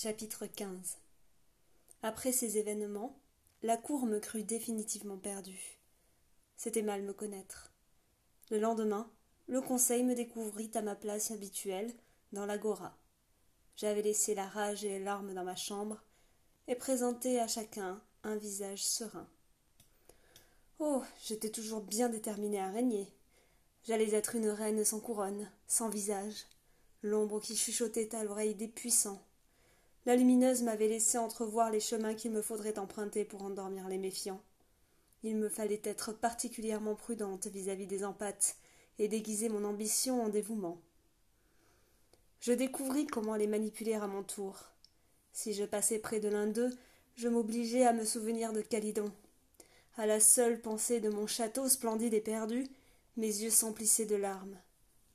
Chapitre 15 Après ces événements, la cour me crut définitivement perdue. C'était mal me connaître. Le lendemain, le conseil me découvrit à ma place habituelle, dans l'agora. J'avais laissé la rage et les larmes dans ma chambre, et présenté à chacun un visage serein. Oh. J'étais toujours bien déterminée à régner. J'allais être une reine sans couronne, sans visage, l'ombre qui chuchotait à l'oreille des puissants. La lumineuse m'avait laissé entrevoir les chemins qu'il me faudrait emprunter pour endormir les méfiants. Il me fallait être particulièrement prudente vis-à-vis des empates et déguiser mon ambition en dévouement. Je découvris comment les manipuler à mon tour. Si je passais près de l'un d'eux, je m'obligeais à me souvenir de Calidon. À la seule pensée de mon château splendide et perdu, mes yeux s'emplissaient de larmes.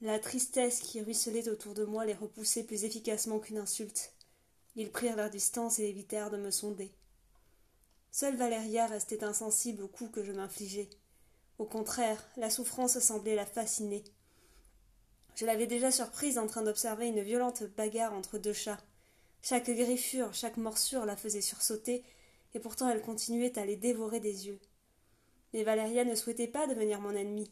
La tristesse qui ruisselait autour de moi les repoussait plus efficacement qu'une insulte. Ils prirent leur distance et évitèrent de me sonder. Seule Valéria restait insensible au coup que je m'infligeais. Au contraire, la souffrance semblait la fasciner. Je l'avais déjà surprise en train d'observer une violente bagarre entre deux chats. Chaque griffure, chaque morsure la faisait sursauter, et pourtant elle continuait à les dévorer des yeux. Mais Valéria ne souhaitait pas devenir mon ennemie.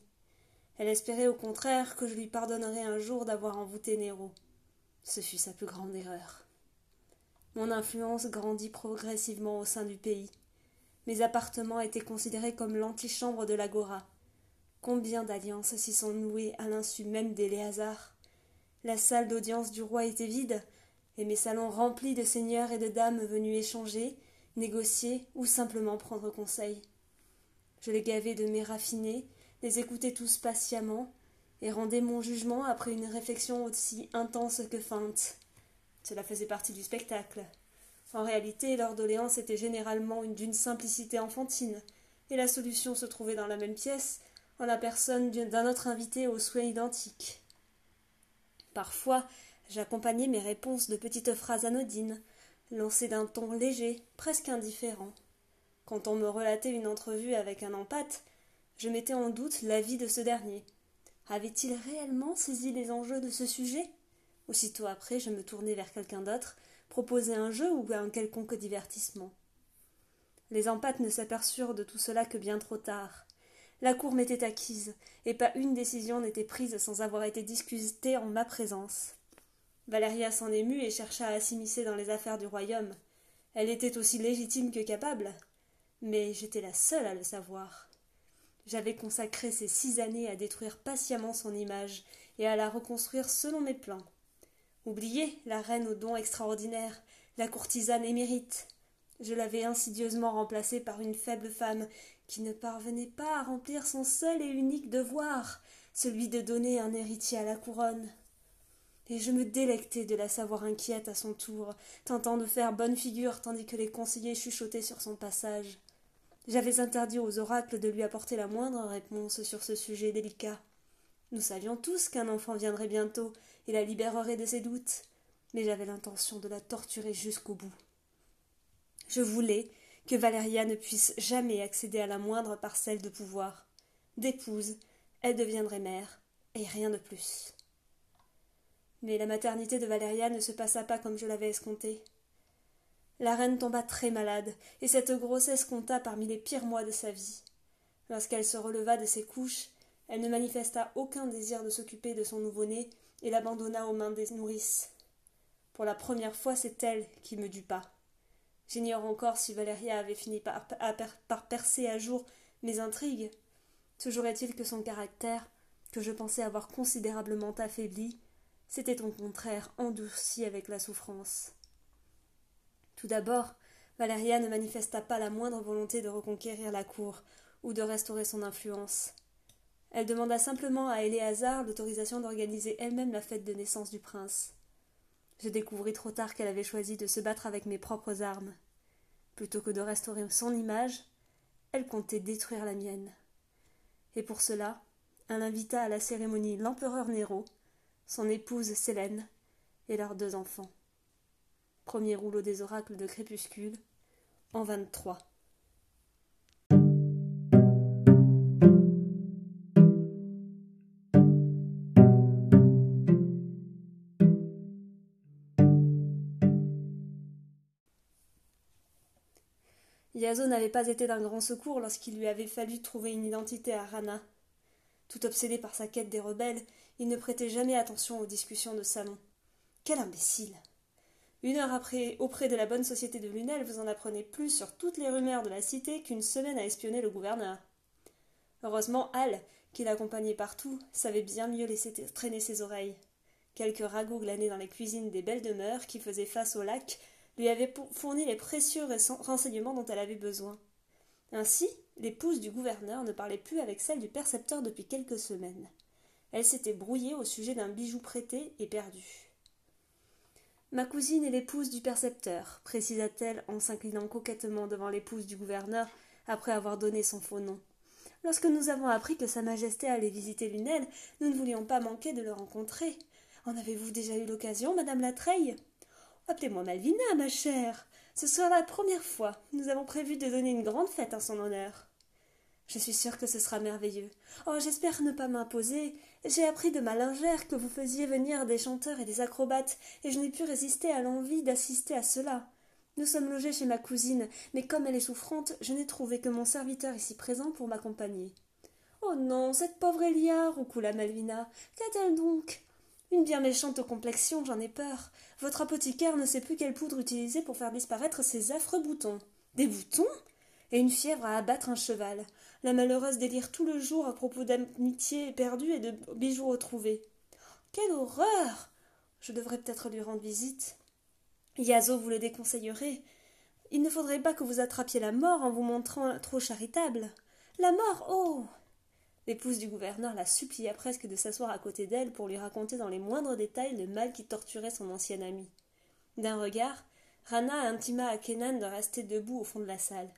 Elle espérait au contraire que je lui pardonnerais un jour d'avoir envoûté Néro. Ce fut sa plus grande erreur. Mon influence grandit progressivement au sein du pays. Mes appartements étaient considérés comme l'antichambre de l'agora. Combien d'alliances s'y sont nouées à l'insu même des Léazars? La salle d'audience du roi était vide, et mes salons remplis de seigneurs et de dames venus échanger, négocier ou simplement prendre conseil. Je les gavais de mes raffinés, les écoutais tous patiemment, et rendais mon jugement après une réflexion aussi intense que feinte. Cela faisait partie du spectacle. En réalité, leur doléance était généralement d'une simplicité enfantine, et la solution se trouvait dans la même pièce, en la personne d'un autre invité aux souhaits identiques. Parfois, j'accompagnais mes réponses de petites phrases anodines, lancées d'un ton léger, presque indifférent. Quand on me relatait une entrevue avec un empate, je mettais en doute l'avis de ce dernier. Avait-il réellement saisi les enjeux de ce sujet? Aussitôt après, je me tournais vers quelqu'un d'autre, proposais un jeu ou un quelconque divertissement. Les empates ne s'aperçurent de tout cela que bien trop tard. La cour m'était acquise, et pas une décision n'était prise sans avoir été discutée en ma présence. Valéria s'en émut et chercha à s'immiscer dans les affaires du royaume. Elle était aussi légitime que capable, mais j'étais la seule à le savoir. J'avais consacré ces six années à détruire patiemment son image et à la reconstruire selon mes plans. Oubliez la reine aux dons extraordinaires, la courtisane émérite. Je l'avais insidieusement remplacée par une faible femme qui ne parvenait pas à remplir son seul et unique devoir, celui de donner un héritier à la couronne. Et je me délectais de la savoir inquiète à son tour, tentant de faire bonne figure tandis que les conseillers chuchotaient sur son passage. J'avais interdit aux oracles de lui apporter la moindre réponse sur ce sujet délicat. Nous savions tous qu'un enfant viendrait bientôt et la libérerait de ses doutes, mais j'avais l'intention de la torturer jusqu'au bout. Je voulais que Valéria ne puisse jamais accéder à la moindre parcelle de pouvoir. D'épouse, elle deviendrait mère, et rien de plus. Mais la maternité de Valéria ne se passa pas comme je l'avais escompté. La reine tomba très malade, et cette grossesse compta parmi les pires mois de sa vie. Lorsqu'elle se releva de ses couches, elle ne manifesta aucun désir de s'occuper de son nouveau-né et l'abandonna aux mains des nourrices. Pour la première fois, c'est elle qui me dut pas. J'ignore encore si Valéria avait fini par, par percer à jour mes intrigues. Toujours est-il que son caractère, que je pensais avoir considérablement affaibli, s'était au contraire endurci avec la souffrance. Tout d'abord, Valéria ne manifesta pas la moindre volonté de reconquérir la cour ou de restaurer son influence. Elle demanda simplement à Éléazar l'autorisation d'organiser elle-même la fête de naissance du prince. Je découvris trop tard qu'elle avait choisi de se battre avec mes propres armes. Plutôt que de restaurer son image, elle comptait détruire la mienne. Et pour cela, elle invita à la cérémonie l'empereur Néro, son épouse Célène et leurs deux enfants. Premier rouleau des oracles de crépuscule, en 23. Yazo n'avait pas été d'un grand secours lorsqu'il lui avait fallu trouver une identité à Rana. Tout obsédé par sa quête des rebelles, il ne prêtait jamais attention aux discussions de salon. Quel imbécile Une heure après, auprès de la bonne société de Lunel, vous en apprenez plus sur toutes les rumeurs de la cité qu'une semaine à espionner le gouverneur. Heureusement, Al, qui l'accompagnait partout, savait bien mieux laisser traîner ses oreilles. Quelques ragots glanés dans les cuisines des belles demeures qui faisaient face au lac lui avaient fourni les précieux renseignements dont elle avait besoin. Ainsi, l'épouse du gouverneur ne parlait plus avec celle du percepteur depuis quelques semaines. Elle s'était brouillée au sujet d'un bijou prêté et perdu. Ma cousine est l'épouse du percepteur, précisa-t-elle en s'inclinant coquettement devant l'épouse du gouverneur après avoir donné son faux nom. Lorsque nous avons appris que Sa Majesté allait visiter Lunel, nous ne voulions pas manquer de le rencontrer. En avez-vous déjà eu l'occasion, Madame Latreille? Appelez-moi Malvina, ma chère. Ce sera la première fois. Nous avons prévu de donner une grande fête en son honneur. Je suis sûre que ce sera merveilleux. Oh, j'espère ne pas m'imposer. J'ai appris de ma lingère que vous faisiez venir des chanteurs et des acrobates, et je n'ai pu résister à l'envie d'assister à cela. Nous sommes logés chez ma cousine, mais comme elle est souffrante, je n'ai trouvé que mon serviteur ici présent pour m'accompagner. Oh non, cette pauvre Elia, roucoula Malvina. Qu'a-t-elle donc? Une bien méchante complexion, j'en ai peur. Votre apothicaire ne sait plus quelle poudre utiliser pour faire disparaître ces affreux boutons. Des boutons? Et une fièvre à abattre un cheval. La malheureuse délire tout le jour à propos d'amitié perdue et de bijoux retrouvés. Quelle horreur Je devrais peut-être lui rendre visite. Yazo vous le déconseillerait. Il ne faudrait pas que vous attrapiez la mort en vous montrant trop charitable. La mort, oh L'épouse du gouverneur la supplia presque de s'asseoir à côté d'elle pour lui raconter dans les moindres détails le mal qui torturait son ancien ami. D'un regard, Rana intima à Kenan de rester debout au fond de la salle.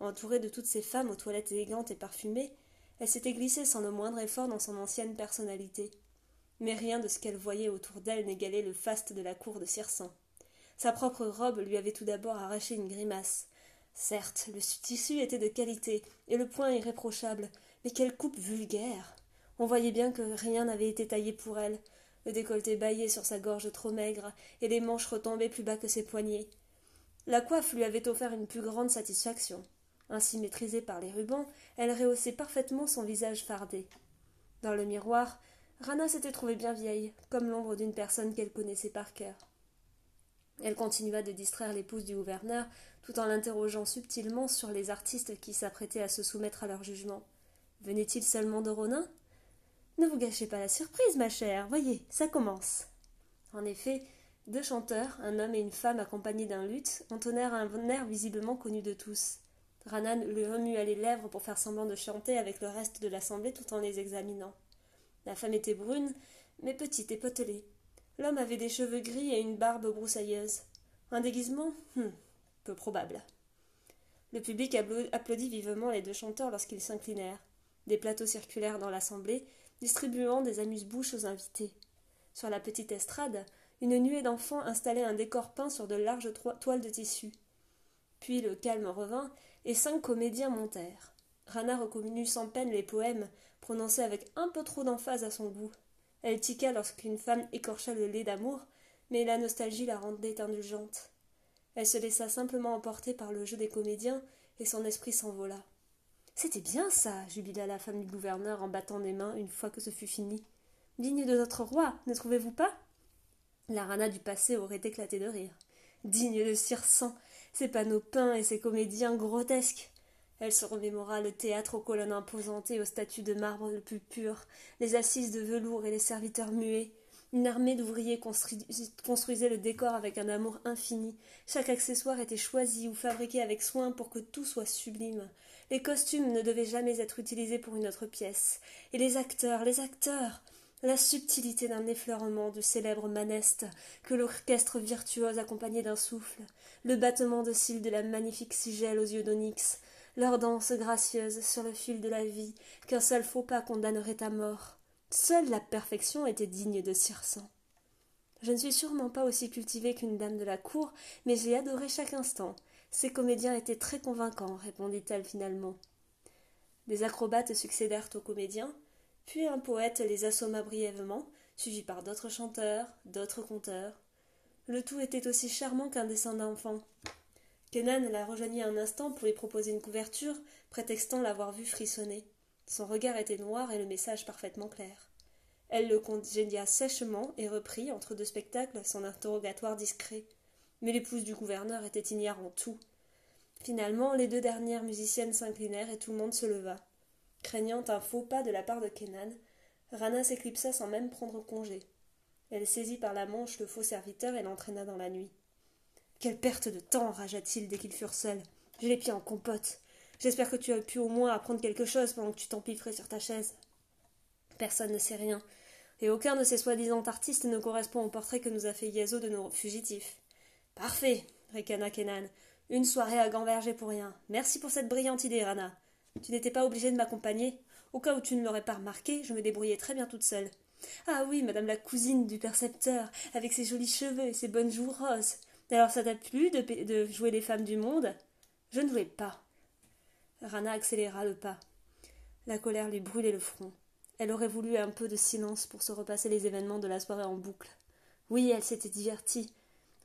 Entourée de toutes ces femmes aux toilettes élégantes et parfumées, elle s'était glissée sans le moindre effort dans son ancienne personnalité. Mais rien de ce qu'elle voyait autour d'elle n'égalait le faste de la cour de Circin. Sa propre robe lui avait tout d'abord arraché une grimace. Certes, le tissu était de qualité, et le point irréprochable, mais quelle coupe vulgaire. On voyait bien que rien n'avait été taillé pour elle. Le décolleté bâillait sur sa gorge trop maigre, et les manches retombaient plus bas que ses poignets. La coiffe lui avait offert une plus grande satisfaction. Ainsi maîtrisée par les rubans, elle rehaussait parfaitement son visage fardé. Dans le miroir, Rana s'était trouvée bien vieille, comme l'ombre d'une personne qu'elle connaissait par cœur. Elle continua de distraire l'épouse du gouverneur, tout en l'interrogeant subtilement sur les artistes qui s'apprêtaient à se soumettre à leur jugement. Venait-il seulement de Ronin? Ne vous gâchez pas la surprise, ma chère. Voyez, ça commence. En effet, deux chanteurs, un homme et une femme accompagnés d'un luth, entonnèrent un air visiblement connu de tous. Ranan lui remua les lèvres pour faire semblant de chanter avec le reste de l'assemblée tout en les examinant. La femme était brune, mais petite et potelée. L'homme avait des cheveux gris et une barbe broussailleuse. Un déguisement hum, Peu probable. Le public applaudit vivement les deux chanteurs lorsqu'ils s'inclinèrent. Des plateaux circulèrent dans l'assemblée, distribuant des amuse-bouches aux invités. Sur la petite estrade, une nuée d'enfants installait un décor peint sur de larges toiles de tissu. Puis le calme revint, et cinq comédiens montèrent. Rana reconnut sans peine les poèmes, prononcés avec un peu trop d'emphase à son goût. Elle tiqua lorsqu'une femme écorcha le lait d'amour, mais la nostalgie la rendait indulgente. Elle se laissa simplement emporter par le jeu des comédiens, et son esprit s'envola. C'était bien ça, jubila la femme du gouverneur en battant des mains une fois que ce fut fini. Digne de notre roi, ne trouvez-vous pas? La rana du passé aurait éclaté de rire. Digne de Circin, ses panneaux peints et ses comédiens grotesques. Elle se remémora le théâtre aux colonnes imposantes et aux statues de marbre le plus pur, les assises de velours et les serviteurs muets. Une armée d'ouvriers construisait le décor avec un amour infini. Chaque accessoire était choisi ou fabriqué avec soin pour que tout soit sublime. Les costumes ne devaient jamais être utilisés pour une autre pièce. Et les acteurs, les acteurs la subtilité d'un effleurement du célèbre maneste que l'orchestre virtuose accompagnait d'un souffle, le battement de cils de la magnifique sigelle aux yeux d'onyx, leur danse gracieuse sur le fil de la vie qu'un seul faux pas condamnerait à mort. Seule la perfection était digne de Circin. Je ne suis sûrement pas aussi cultivée qu'une dame de la cour, mais j'ai adoré chaque instant. Ces comédiens étaient très convaincants, répondit-elle finalement. Des acrobates succédèrent aux comédiens, puis un poète les assomma brièvement, suivi par d'autres chanteurs, d'autres conteurs. Le tout était aussi charmant qu'un dessin d'enfant. Kenan la rejoignit un instant pour lui proposer une couverture, prétextant l'avoir vu frissonner. Son regard était noir et le message parfaitement clair. Elle le congédia sèchement et reprit, entre deux spectacles, son interrogatoire discret. Mais l'épouse du gouverneur était ignorant tout. Finalement, les deux dernières musiciennes s'inclinèrent et tout le monde se leva. Craignant un faux pas de la part de Kenan, Rana s'éclipsa sans même prendre congé. Elle saisit par la manche le faux serviteur et l'entraîna dans la nuit. Quelle perte de temps ragea-t-il dès qu'ils furent seuls. J'ai les pieds en compote. J'espère que tu as pu au moins apprendre quelque chose pendant que tu t'empiffrais sur ta chaise. Personne ne sait rien, et aucun de ces soi-disant artistes ne correspond au portrait que nous a fait Yazo de nos fugitifs. Parfait, ricana Kenan. Une soirée à gamberger pour rien. Merci pour cette brillante idée, Rana. Tu n'étais pas obligée de m'accompagner. Au cas où tu ne l'aurais pas remarqué, je me débrouillais très bien toute seule. Ah oui, madame la cousine du percepteur, avec ses jolis cheveux et ses bonnes joues roses. Alors ça t'a plu de, de jouer les femmes du monde? Je ne voulais pas. Rana accéléra le pas. La colère lui brûlait le front. Elle aurait voulu un peu de silence pour se repasser les événements de la soirée en boucle. Oui, elle s'était divertie,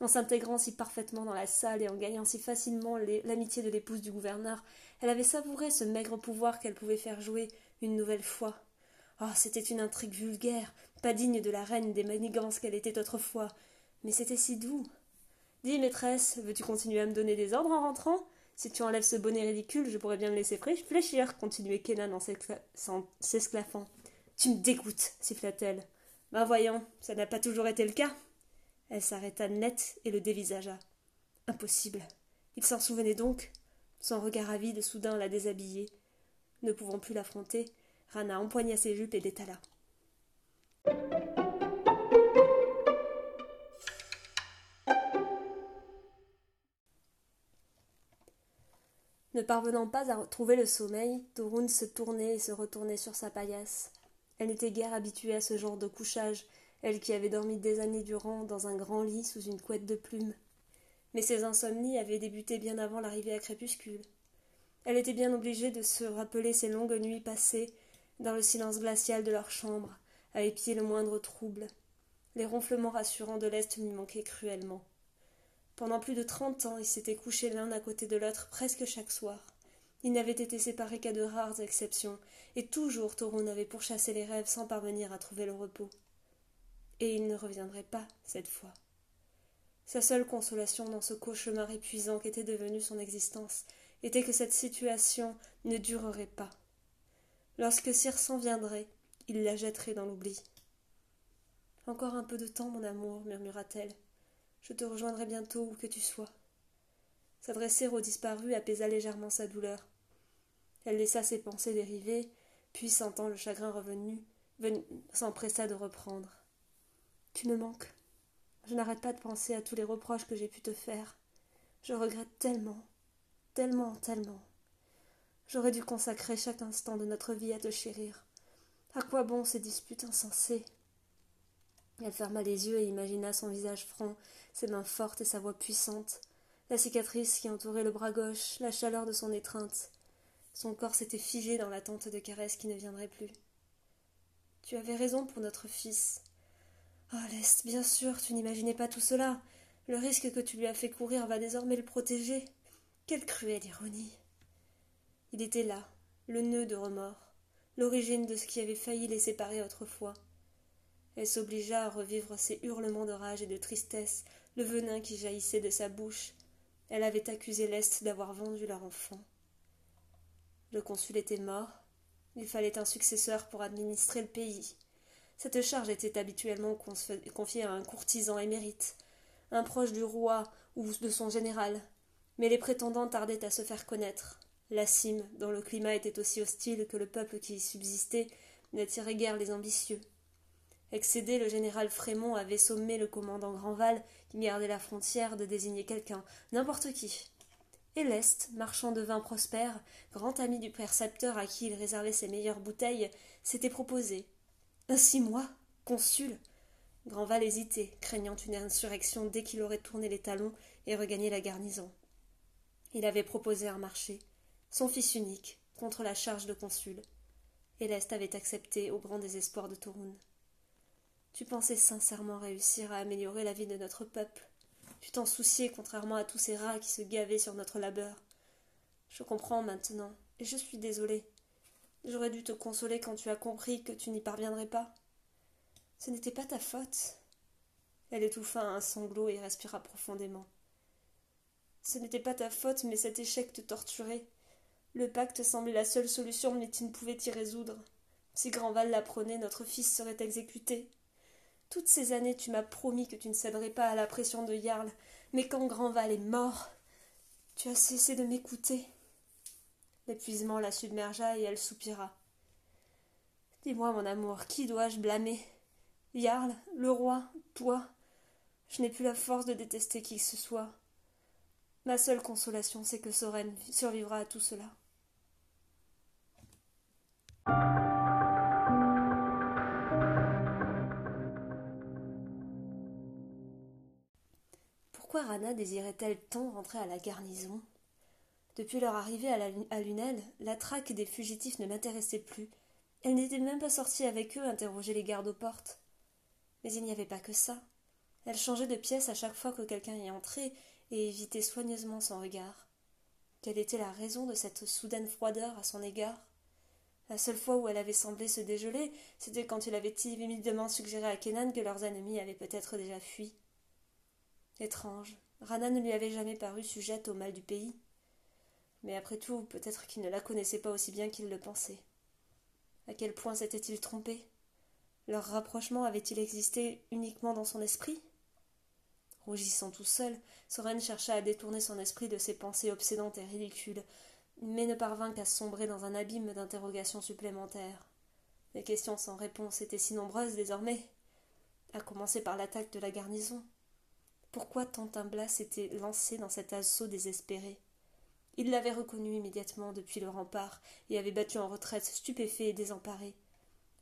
en s'intégrant si parfaitement dans la salle et en gagnant si facilement l'amitié de l'épouse du gouverneur, elle avait savouré ce maigre pouvoir qu'elle pouvait faire jouer une nouvelle fois. Oh, c'était une intrigue vulgaire, pas digne de la reine des manigances qu'elle était autrefois. Mais c'était si doux. Dis, maîtresse, veux-tu continuer à me donner des ordres en rentrant? Si tu enlèves ce bonnet ridicule, je pourrais bien me laisser fléchir, continuait Kenan en s'esclaffant. Tu me dégoûtes, siffla-t-elle. Ben voyons, ça n'a pas toujours été le cas. Elle s'arrêta net et le dévisagea. Impossible. Il s'en souvenait donc. Son regard avide soudain la déshabillait. Ne pouvant plus l'affronter, Rana empoigna ses jupes et l'étala. Ne parvenant pas à trouver le sommeil, Torun se tournait et se retournait sur sa paillasse. Elle n'était guère habituée à ce genre de couchage, elle qui avait dormi des années durant dans un grand lit sous une couette de plumes. Mais ses insomnies avaient débuté bien avant l'arrivée à crépuscule. Elle était bien obligée de se rappeler ces longues nuits passées dans le silence glacial de leur chambre, à épier le moindre trouble. Les ronflements rassurants de l'Est lui manquaient cruellement. Pendant plus de trente ans, ils s'étaient couchés l'un à côté de l'autre presque chaque soir. Ils n'avaient été séparés qu'à de rares exceptions, et toujours Torun avait pourchassé les rêves sans parvenir à trouver le repos. Et il ne reviendrait pas cette fois. Sa seule consolation dans ce cauchemar épuisant qu'était devenu son existence était que cette situation ne durerait pas. Lorsque s'en viendrait, il la jetterait dans l'oubli. Encore un peu de temps, mon amour, murmura-t-elle. Je te rejoindrai bientôt où que tu sois. S'adresser au disparu apaisa légèrement sa douleur. Elle laissa ses pensées dériver, puis, sentant le chagrin revenu, s'empressa de reprendre. Tu me manques. Je n'arrête pas de penser à tous les reproches que j'ai pu te faire. Je regrette tellement, tellement, tellement. J'aurais dû consacrer chaque instant de notre vie à te chérir. À quoi bon ces disputes insensées? Elle ferma les yeux et imagina son visage franc, ses mains fortes et sa voix puissante, la cicatrice qui entourait le bras gauche, la chaleur de son étreinte. Son corps s'était figé dans l'attente de caresses qui ne viendraient plus. Tu avais raison pour notre fils. Oh, Leste, bien sûr, tu n'imaginais pas tout cela. Le risque que tu lui as fait courir va désormais le protéger. Quelle cruelle ironie. Il était là, le nœud de remords, l'origine de ce qui avait failli les séparer autrefois. Elle s'obligea à revivre ses hurlements de rage et de tristesse, le venin qui jaillissait de sa bouche. Elle avait accusé l'Est d'avoir vendu leur enfant. Le consul était mort. Il fallait un successeur pour administrer le pays. Cette charge était habituellement confiée à un courtisan émérite, un proche du roi ou de son général, mais les prétendants tardaient à se faire connaître. La cime, dont le climat était aussi hostile que le peuple qui y subsistait, n'attirait guère les ambitieux. Excédé, le général Frémont avait sommé le commandant Grandval, qui gardait la frontière, de désigner quelqu'un, n'importe qui. Et marchand de vin prospère, grand ami du percepteur à qui il réservait ses meilleures bouteilles, s'était proposé, ainsi moi, consul Grandval hésitait, craignant une insurrection dès qu'il aurait tourné les talons et regagné la garnison. Il avait proposé un marché, son fils unique, contre la charge de consul. Et avait accepté au grand désespoir de Torun. Tu pensais sincèrement réussir à améliorer la vie de notre peuple. Tu t'en souciais, contrairement à tous ces rats qui se gavaient sur notre labeur. Je comprends maintenant, et je suis désolée. J'aurais dû te consoler quand tu as compris que tu n'y parviendrais pas. Ce n'était pas ta faute. Elle étouffa un sanglot et respira profondément. Ce n'était pas ta faute, mais cet échec te torturait. Le pacte semblait la seule solution, mais tu ne pouvais t'y résoudre. Si Grandval l'apprenait, notre fils serait exécuté. Toutes ces années, tu m'as promis que tu ne céderais pas à la pression de Jarl, mais quand Grandval est mort, tu as cessé de m'écouter. L'épuisement la submergea et elle soupira. Dis-moi, mon amour, qui dois-je blâmer? Jarl, le roi, toi? Je n'ai plus la force de détester qui que ce soit. Ma seule consolation, c'est que Soren survivra à tout cela. Pourquoi désirait-elle tant rentrer à la garnison? Depuis leur arrivée à, Lunel, la traque des fugitifs ne l'intéressait plus. Elle n'était même pas sortie avec eux interroger les gardes aux portes. Mais il n'y avait pas que ça. Elle changeait de pièce à chaque fois que quelqu'un y entrait et évitait soigneusement son regard. Quelle était la raison de cette soudaine froideur à son égard? La seule fois où elle avait semblé se dégeler, c'était quand il avait timidement suggéré à Kenan que leurs ennemis avaient peut-être déjà fui. Étrange, Rana ne lui avait jamais paru sujette au mal du pays. Mais après tout, peut-être qu'il ne la connaissait pas aussi bien qu'il le pensait. À quel point s'était-il trompé? Leur rapprochement avait-il existé uniquement dans son esprit? Rougissant tout seul, Soren chercha à détourner son esprit de ses pensées obsédantes et ridicules, mais ne parvint qu'à sombrer dans un abîme d'interrogations supplémentaires. Les questions sans réponse étaient si nombreuses désormais, à commencer par l'attaque de la garnison. Pourquoi Tantimblas s'était lancé dans cet assaut désespéré? Il l'avait reconnu immédiatement depuis le rempart et avait battu en retraite, stupéfait et désemparé.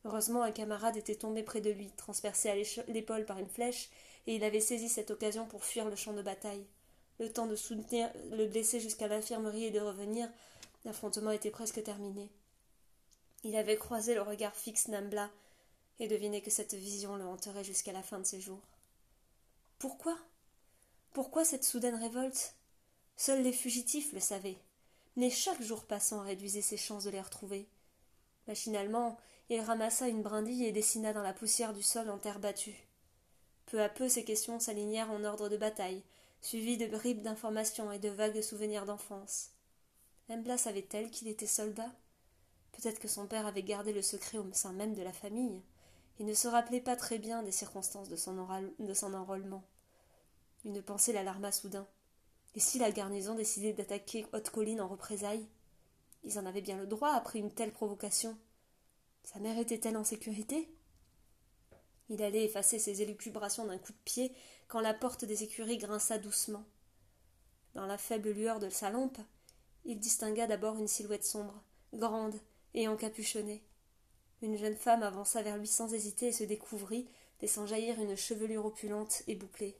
Heureusement, un camarade était tombé près de lui, transpercé à l'épaule par une flèche, et il avait saisi cette occasion pour fuir le champ de bataille. Le temps de soutenir le blessé jusqu'à l'infirmerie et de revenir, l'affrontement était presque terminé. Il avait croisé le regard fixe Nambla et deviné que cette vision le hanterait jusqu'à la fin de ses jours. Pourquoi? Pourquoi cette soudaine révolte? Seuls les fugitifs le savaient. Mais chaque jour passant réduisait ses chances de les retrouver. Machinalement, il ramassa une brindille et dessina dans la poussière du sol en terre battue. Peu à peu, ses questions s'alignèrent en ordre de bataille, suivies de bribes d'informations et de vagues souvenirs d'enfance. Embla savait-elle qu'il était soldat? Peut-être que son père avait gardé le secret au sein même de la famille. Il ne se rappelait pas très bien des circonstances de son enrôlement. Une pensée l'alarma soudain. Et si la garnison décidait d'attaquer Haute-Colline en représailles? Ils en avaient bien le droit après une telle provocation. Sa mère était-elle en sécurité? Il allait effacer ses élucubrations d'un coup de pied quand la porte des écuries grinça doucement. Dans la faible lueur de sa lampe, il distingua d'abord une silhouette sombre, grande et encapuchonnée. Une jeune femme avança vers lui sans hésiter et se découvrit, laissant jaillir une chevelure opulente et bouclée.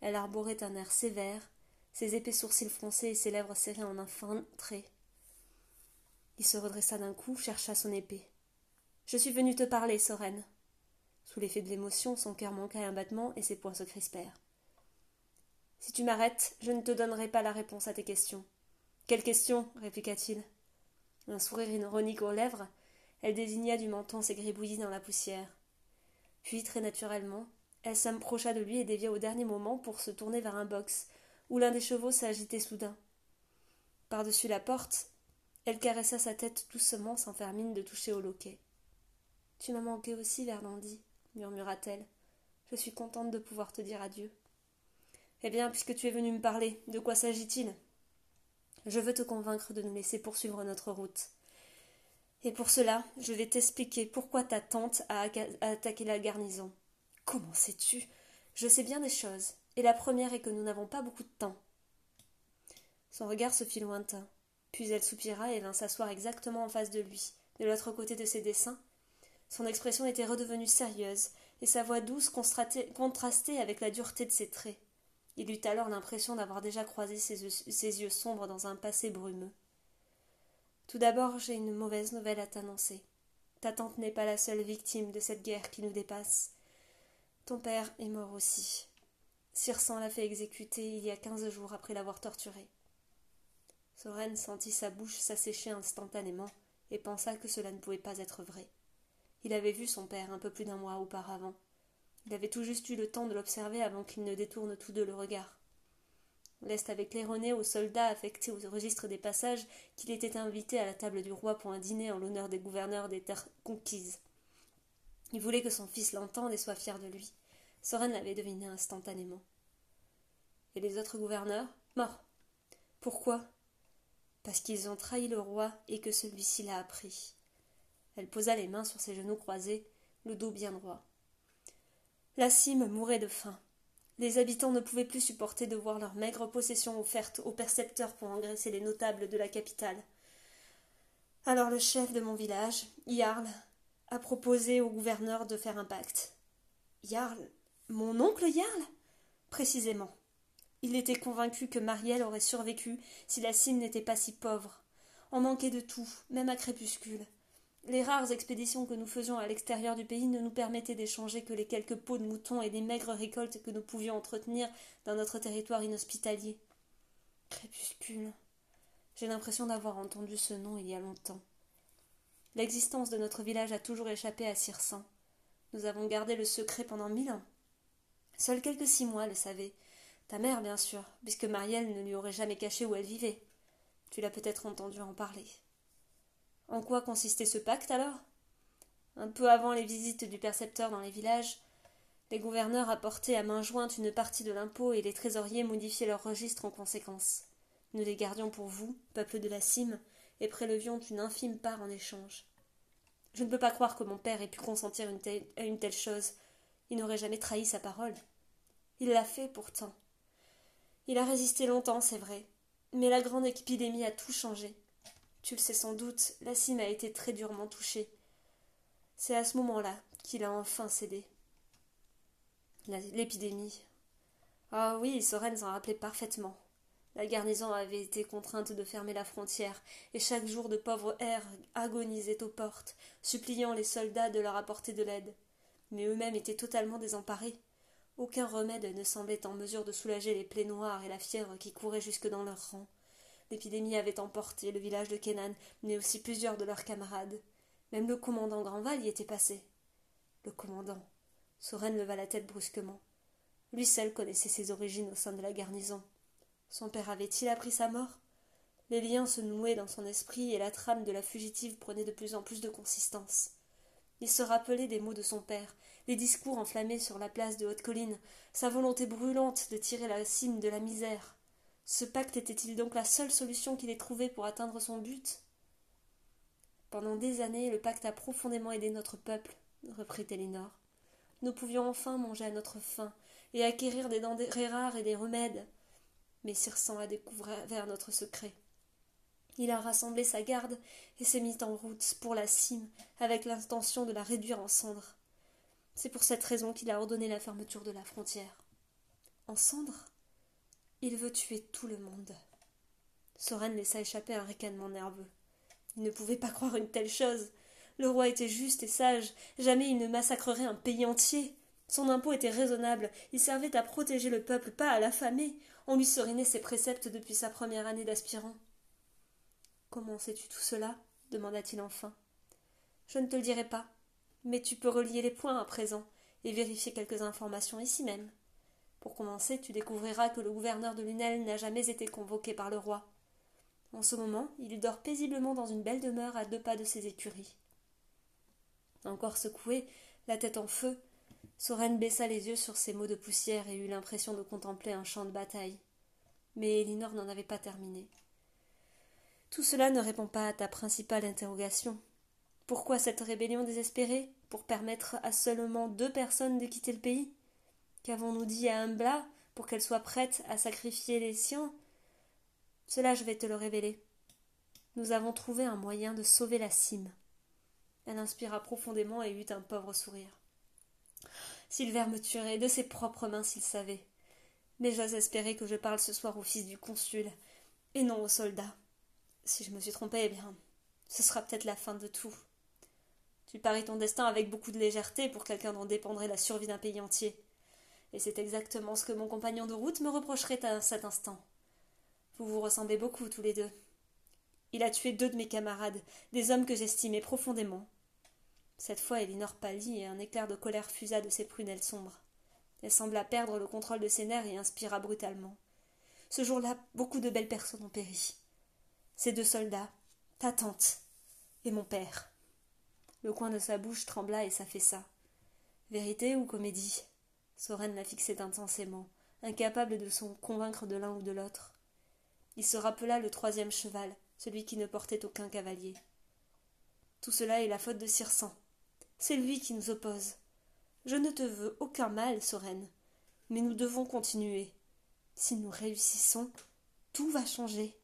Elle arborait un air sévère, ses épais sourcils froncés et ses lèvres serrées en un fin trait. Il se redressa d'un coup, chercha son épée. Je suis venu te parler, Soren. Sous l'effet de l'émotion, son cœur manqua un battement et ses poings se crispèrent. Si tu m'arrêtes, je ne te donnerai pas la réponse à tes questions. Quelle question répliqua-t-il. Un sourire ironique aux lèvres, elle désigna du menton ses gribouillis dans la poussière. Puis, très naturellement, elle s'approcha de lui et dévia au dernier moment pour se tourner vers un box, où l'un des chevaux s'agitait soudain. Par-dessus la porte, elle caressa sa tête doucement sans faire mine de toucher au loquet. Tu m'as manqué aussi, Verlandi, murmura-t-elle. Je suis contente de pouvoir te dire adieu. Eh bien, puisque tu es venu me parler, de quoi s'agit-il? Je veux te convaincre de nous laisser poursuivre notre route. Et pour cela, je vais t'expliquer pourquoi ta tante a attaqué la garnison. Comment sais-tu? Je sais bien des choses, et la première est que nous n'avons pas beaucoup de temps. Son regard se fit lointain. Puis elle soupira et vint s'asseoir exactement en face de lui, de l'autre côté de ses dessins. Son expression était redevenue sérieuse, et sa voix douce contrastait avec la dureté de ses traits. Il eut alors l'impression d'avoir déjà croisé ses yeux sombres dans un passé brumeux. Tout d'abord, j'ai une mauvaise nouvelle à t'annoncer. Ta tante n'est pas la seule victime de cette guerre qui nous dépasse. Ton père est mort aussi. Sirsan l'a fait exécuter il y a quinze jours après l'avoir torturé. Soren sentit sa bouche s'assécher instantanément et pensa que cela ne pouvait pas être vrai. Il avait vu son père un peu plus d'un mois auparavant. Il avait tout juste eu le temps de l'observer avant qu'ils ne détournent tous deux le regard. Lest avait claironné aux soldats affectés au registre des passages qu'il était invité à la table du roi pour un dîner en l'honneur des gouverneurs des terres conquises. Il voulait que son fils l'entende et soit fier de lui. Soren l'avait deviné instantanément. Et les autres gouverneurs Morts. Pourquoi? Parce qu'ils ont trahi le roi et que celui-ci l'a appris. Elle posa les mains sur ses genoux croisés, le dos bien droit. La cime mourait de faim. Les habitants ne pouvaient plus supporter de voir leur maigre possession offerte aux percepteurs pour engraisser les notables de la capitale. Alors le chef de mon village, Jarl, a proposé au gouverneur de faire un pacte. Jarl Mon oncle Jarl? Précisément. Il était convaincu que Marielle aurait survécu si la cime n'était pas si pauvre. On manquait de tout, même à crépuscule. Les rares expéditions que nous faisions à l'extérieur du pays ne nous permettaient d'échanger que les quelques pots de moutons et les maigres récoltes que nous pouvions entretenir dans notre territoire inhospitalier. Crépuscule. J'ai l'impression d'avoir entendu ce nom il y a longtemps. L'existence de notre village a toujours échappé à Circin. Nous avons gardé le secret pendant mille ans. Seuls quelques six mois le savaient, ta mère, bien sûr, puisque Marielle ne lui aurait jamais caché où elle vivait. Tu l'as peut-être entendu en parler. En quoi consistait ce pacte alors? Un peu avant les visites du percepteur dans les villages, les gouverneurs apportaient à main jointe une partie de l'impôt et les trésoriers modifiaient leurs registres en conséquence. Nous les gardions pour vous, peuple de la cime, et prélevions une infime part en échange. Je ne peux pas croire que mon père ait pu consentir à une telle chose. Il n'aurait jamais trahi sa parole. Il l'a fait pourtant. Il a résisté longtemps, c'est vrai. Mais la grande épidémie a tout changé. Tu le sais sans doute, la cime a été très durement touchée. C'est à ce moment-là qu'il a enfin cédé. L'épidémie. Ah oui, Soren s'en rappelait parfaitement. La garnison avait été contrainte de fermer la frontière, et chaque jour de pauvres airs agonisaient aux portes, suppliant les soldats de leur apporter de l'aide. Mais eux-mêmes étaient totalement désemparés. Aucun remède ne semblait en mesure de soulager les plaies noires et la fièvre qui couraient jusque dans leurs rangs. L'épidémie avait emporté le village de Kenan, mais aussi plusieurs de leurs camarades. Même le commandant Granval y était passé. Le commandant. Soren leva la tête brusquement. Lui seul connaissait ses origines au sein de la garnison. Son père avait-il appris sa mort? Les liens se nouaient dans son esprit et la trame de la fugitive prenait de plus en plus de consistance. Il se rappelait des mots de son père, les discours enflammés sur la place de Haute-Colline, sa volonté brûlante de tirer la cime de la misère. Ce pacte était-il donc la seule solution qu'il ait trouvée pour atteindre son but? Pendant des années, le pacte a profondément aidé notre peuple, reprit Elinor. Nous pouvions enfin manger à notre faim et acquérir des denrées rares et des remèdes. Mais a découvert notre secret. Il a rassemblé sa garde et s'est mis en route pour la cime avec l'intention de la réduire en cendres. C'est pour cette raison qu'il a ordonné la fermeture de la frontière. En cendres? Il veut tuer tout le monde. Soren laissa échapper un ricanement nerveux. Il ne pouvait pas croire une telle chose. Le roi était juste et sage. Jamais il ne massacrerait un pays entier. Son impôt était raisonnable. Il servait à protéger le peuple, pas à l'affamer. On lui serinait ses préceptes depuis sa première année d'aspirant. Comment sais-tu tout cela demanda-t-il enfin. Je ne te le dirai pas. Mais tu peux relier les points à présent et vérifier quelques informations ici même. Pour commencer, tu découvriras que le gouverneur de Lunel n'a jamais été convoqué par le roi. En ce moment, il dort paisiblement dans une belle demeure à deux pas de ses écuries. Encore secoué, la tête en feu, Soren baissa les yeux sur ces mots de poussière et eut l'impression de contempler un champ de bataille. Mais Elinor n'en avait pas terminé. Tout cela ne répond pas à ta principale interrogation. Pourquoi cette rébellion désespérée? Pour permettre à seulement deux personnes de quitter le pays? Qu'avons-nous dit à Umbla pour qu'elle soit prête à sacrifier les siens? Cela je vais te le révéler. Nous avons trouvé un moyen de sauver la cime. Elle inspira profondément et eut un pauvre sourire. Silver me tuerait de ses propres mains s'il savait. Mais j'ose espérer que je parle ce soir au fils du consul, et non aux soldats. Si je me suis trompée, eh bien, ce sera peut-être la fin de tout. Tu paries ton destin avec beaucoup de légèreté pour quelqu'un dont dépendrait la survie d'un pays entier. et c'est exactement ce que mon compagnon de route me reprocherait à cet instant. Vous vous ressemblez beaucoup tous les deux. Il a tué deux de mes camarades, des hommes que j'estimais profondément. Cette fois, Elinor pâlit et un éclair de colère fusa de ses prunelles sombres. Elle sembla perdre le contrôle de ses nerfs et inspira brutalement. Ce jour-là, beaucoup de belles personnes ont péri. Ces deux soldats, ta tante et mon père. Le coin de sa bouche trembla et s'affaissa. Vérité ou comédie? Soren la fixait intensément, incapable de se convaincre de l'un ou de l'autre. Il se rappela le troisième cheval, celui qui ne portait aucun cavalier. Tout cela est la faute de Cirsan. C'est lui qui nous oppose. Je ne te veux aucun mal, Soren, mais nous devons continuer. Si nous réussissons, tout va changer.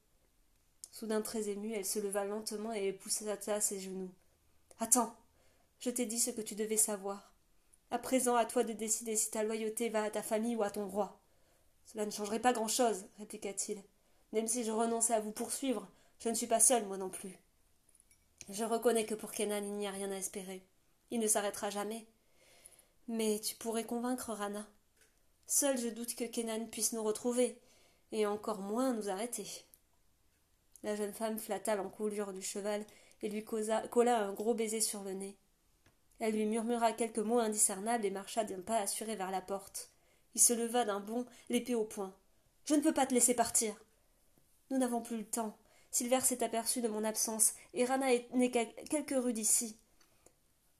Soudain très émue, elle se leva lentement et poussa à ses genoux. Attends, je t'ai dit ce que tu devais savoir. À présent, à toi de décider si ta loyauté va à ta famille ou à ton roi. Cela ne changerait pas grand-chose, répliqua-t-il. Même si je renonçais à vous poursuivre, je ne suis pas seul, moi non plus. Je reconnais que pour Kenan il n'y a rien à espérer. Il ne s'arrêtera jamais. Mais tu pourrais convaincre Rana. Seul je doute que Kenan puisse nous retrouver, et encore moins nous arrêter. La jeune femme flatta l'encolure du cheval et lui colla un gros baiser sur le nez. Elle lui murmura quelques mots indiscernables et marcha d'un pas assuré vers la porte. Il se leva d'un bond, l'épée au poing. Je ne peux pas te laisser partir. Nous n'avons plus le temps. Silver s'est aperçu de mon absence, et Rana n'est qu'à quelques rues d'ici.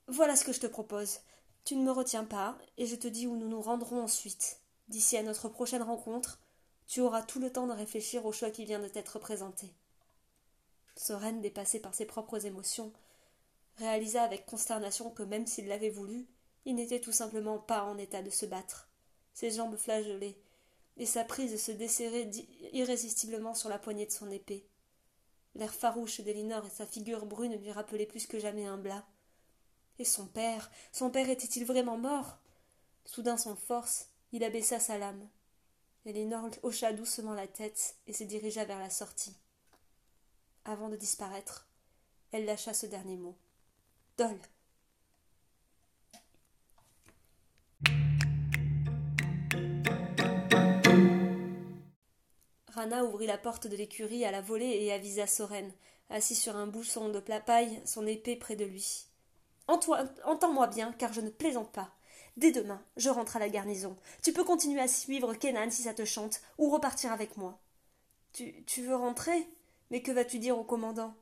Voilà ce que je te propose. Tu ne me retiens pas, et je te dis où nous nous rendrons ensuite. D'ici à notre prochaine rencontre, tu auras tout le temps de réfléchir au choix qui vient de t'être présenté. Soren, dépassé par ses propres émotions, réalisa avec consternation que même s'il l'avait voulu, il n'était tout simplement pas en état de se battre. Ses jambes flageolaient, et sa prise se desserrait irrésistiblement sur la poignée de son épée. L'air farouche d'Elinor et sa figure brune lui rappelaient plus que jamais un blas. Et son père, son père était-il vraiment mort? Soudain sans force, il abaissa sa lame. Elinor hocha doucement la tête et se dirigea vers la sortie. Avant de disparaître, elle lâcha ce dernier mot. Dol. Rana ouvrit la porte de l'écurie à la volée et avisa Soren, assis sur un bousson de paille, son épée près de lui. Entends-moi bien, car je ne plaisante pas. Dès demain, je rentre à la garnison. Tu peux continuer à suivre Kenan si ça te chante, ou repartir avec moi. Tu, veux rentrer? Mais que vas-tu dire au commandant?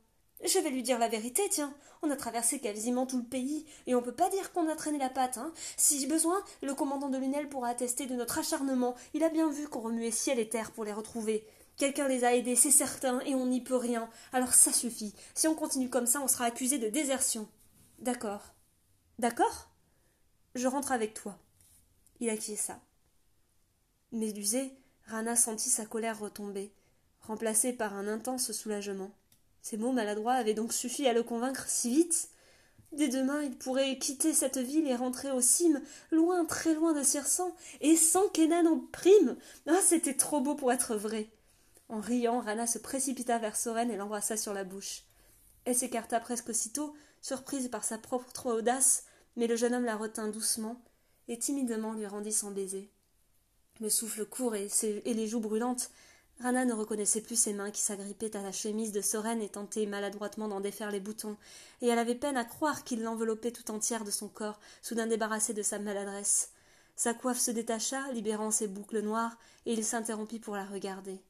Je vais lui dire la vérité, tiens. On a traversé quasiment tout le pays, et on peut pas dire qu'on a traîné la patte, hein. Si besoin, le commandant de Lunel pourra attester de notre acharnement. Il a bien vu qu'on remuait ciel et terre pour les retrouver. Quelqu'un les a aidés, c'est certain, et on n'y peut rien. Alors ça suffit. Si on continue comme ça, on sera accusé de désertion. D'accord. D'accord? Je rentre avec toi. Il acquiesça. Médusé, Rana sentit sa colère retomber, remplacée par un intense soulagement. Ces mots maladroits avaient donc suffi à le convaincre si vite. Dès demain, il pourrait quitter cette ville et rentrer au cime, loin, très loin de Cirsan, et sans Kenan en prime. Ah, c'était trop beau pour être vrai. En riant, Rana se précipita vers Soren et l'embrassa sur la bouche. Elle s'écarta presque aussitôt, surprise par sa propre audace, mais le jeune homme la retint doucement et timidement lui rendit son baiser. Le souffle court et, les joues brûlantes, Rana ne reconnaissait plus ses mains qui s'agrippaient à la chemise de Soren et tentaient maladroitement d'en défaire les boutons, et elle avait peine à croire qu'il l'enveloppait tout entière de son corps, soudain débarrassé de sa maladresse. Sa coiffe se détacha, libérant ses boucles noires, et il s'interrompit pour la regarder.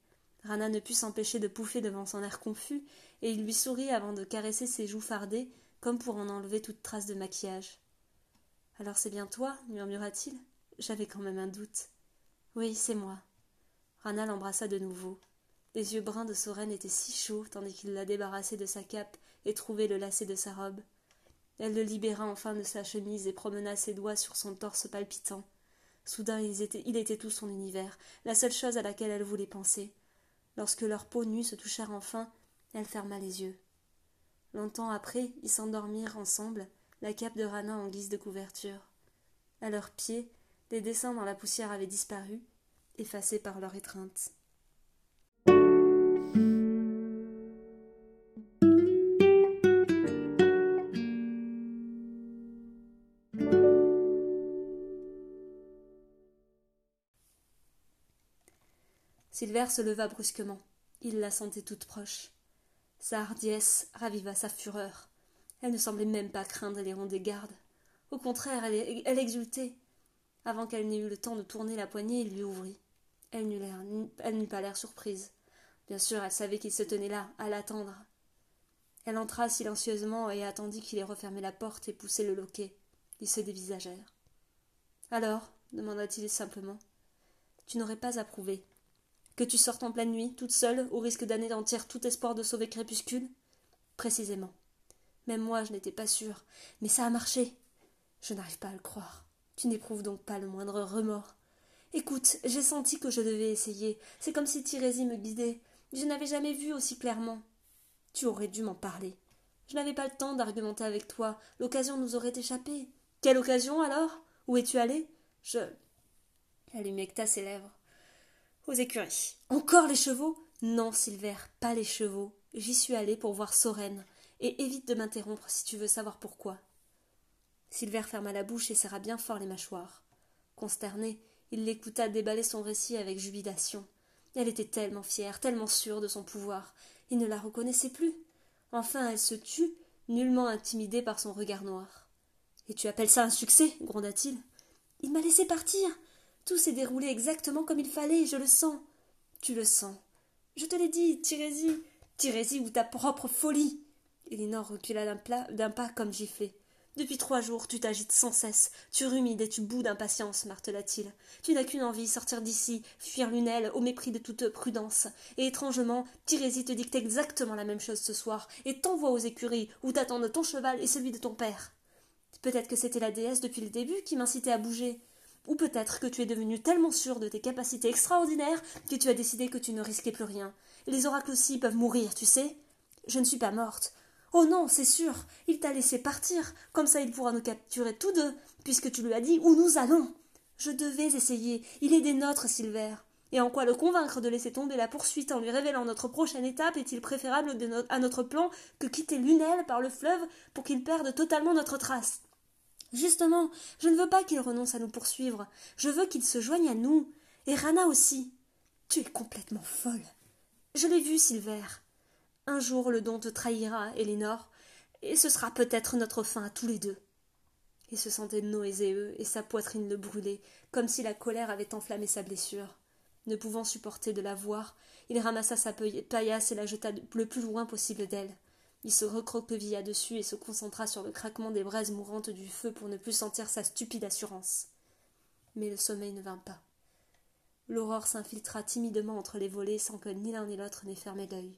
Rana ne put s'empêcher de pouffer devant son air confus, et il lui sourit avant de caresser ses joues fardées, comme pour en enlever toute trace de maquillage. Alors c'est bien toi murmura-t-il. J'avais quand même un doute. Oui, c'est moi. Rana l'embrassa de nouveau. Les yeux bruns de Soren étaient si chauds tandis qu'il la débarrassait de sa cape et trouvait le lacet de sa robe. Elle le libéra enfin de sa chemise et promena ses doigts sur son torse palpitant. Soudain il était, il était tout son univers, la seule chose à laquelle elle voulait penser. Lorsque leurs peaux nues se touchèrent enfin, elle ferma les yeux. Longtemps après, ils s'endormirent ensemble, la cape de Rana en guise de couverture. À leurs pieds, les dessins dans la poussière avaient disparu, effacés par leur étreinte. Silver se leva brusquement. Il la sentait toute proche. Sa hardiesse raviva sa fureur. Elle ne semblait même pas craindre les ronds des gardes. Au contraire, elle, exultait. Avant qu'elle n'ait eu le temps de tourner la poignée, il lui ouvrit. Elle n'eut pas l'air surprise. Bien sûr, elle savait qu'il se tenait là, à l'attendre. Elle entra silencieusement et attendit qu'il ait refermé la porte et poussé le loquet. Ils se dévisagèrent. Alors demanda-t-il simplement. Tu n'aurais pas approuvé. Que tu sortes en pleine nuit, toute seule, au risque d'anéantir tout espoir de sauver Crépuscule? Précisément. Même moi, je n'étais pas sûre. Mais ça a marché. Je n'arrive pas à le croire. Tu n'éprouves donc pas le moindre remords. Écoute, j'ai senti que je devais essayer. C'est comme si Tirésie me guidait. Je n'avais jamais vu aussi clairement. Tu aurais dû m'en parler. Je n'avais pas le temps d'argumenter avec toi. L'occasion nous aurait échappé. Quelle occasion alors? Où es-tu allé Je. Elle humecta ses lèvres. Aux écuries. Encore les chevaux? Non, Silver, pas les chevaux. J'y suis allé pour voir Sorène. Et évite de m'interrompre si tu veux savoir pourquoi. Silver ferma la bouche et serra bien fort les mâchoires. Consterné, il l'écouta déballer son récit avec jubilation. Elle était tellement fière, tellement sûre de son pouvoir. Il ne la reconnaissait plus. Enfin, elle se tut, nullement intimidée par son regard noir. Et tu appelles ça un succès? gronda-t-il. Il m'a laissé partir. Tout s'est déroulé exactement comme il fallait, je le sens. Tu le sens. Je te l'ai dit. Tirésie ou ta propre folie. Elinor recula d'un pas comme giflé. Depuis trois jours, tu t'agites sans cesse, tu rumides et tu boues d'impatience, martela-t-il. Tu n'as qu'une envie, sortir d'ici, fuir Lunel, au mépris de toute prudence. Et étrangement, Tirésie te dicte exactement la même chose ce soir, et t'envoie aux écuries, où t'attendent ton cheval et celui de ton père. Peut-être que c'était la déesse depuis le début qui m'incitait à bouger. Ou peut-être que tu es devenu tellement sûr de tes capacités extraordinaires que tu as décidé que tu ne risquais plus rien. Les oracles aussi peuvent mourir, tu sais. Je ne suis pas morte. Oh non, c'est sûr, il t'a laissé partir, comme ça il pourra nous capturer tous deux, puisque tu lui as dit où nous allons. Je devais essayer, il est des nôtres, Silver. Et en quoi le convaincre de laisser tomber la poursuite en lui révélant notre prochaine étape est-il préférable à notre plan que quitter Lunel par le fleuve pour qu'il perde totalement notre trace? Justement, je ne veux pas qu'il renonce à nous poursuivre, je veux qu'il se joigne à nous, et Rana aussi. Tu es complètement folle. Je l'ai vu, Silver. Un jour le don te trahira, Elinor, et ce sera peut-être notre fin à tous les deux. Il se sentait nauséeux, et sa poitrine le brûlait, comme si la colère avait enflammé sa blessure. Ne pouvant supporter de la voir, il ramassa sa paillasse et la jeta le plus loin possible d'elle. Il se recroquevilla dessus et se concentra sur le craquement des braises mourantes du feu pour ne plus sentir sa stupide assurance. Mais le sommeil ne vint pas. L'aurore s'infiltra timidement entre les volets sans que ni l'un ni l'autre n'ait fermé l'œil.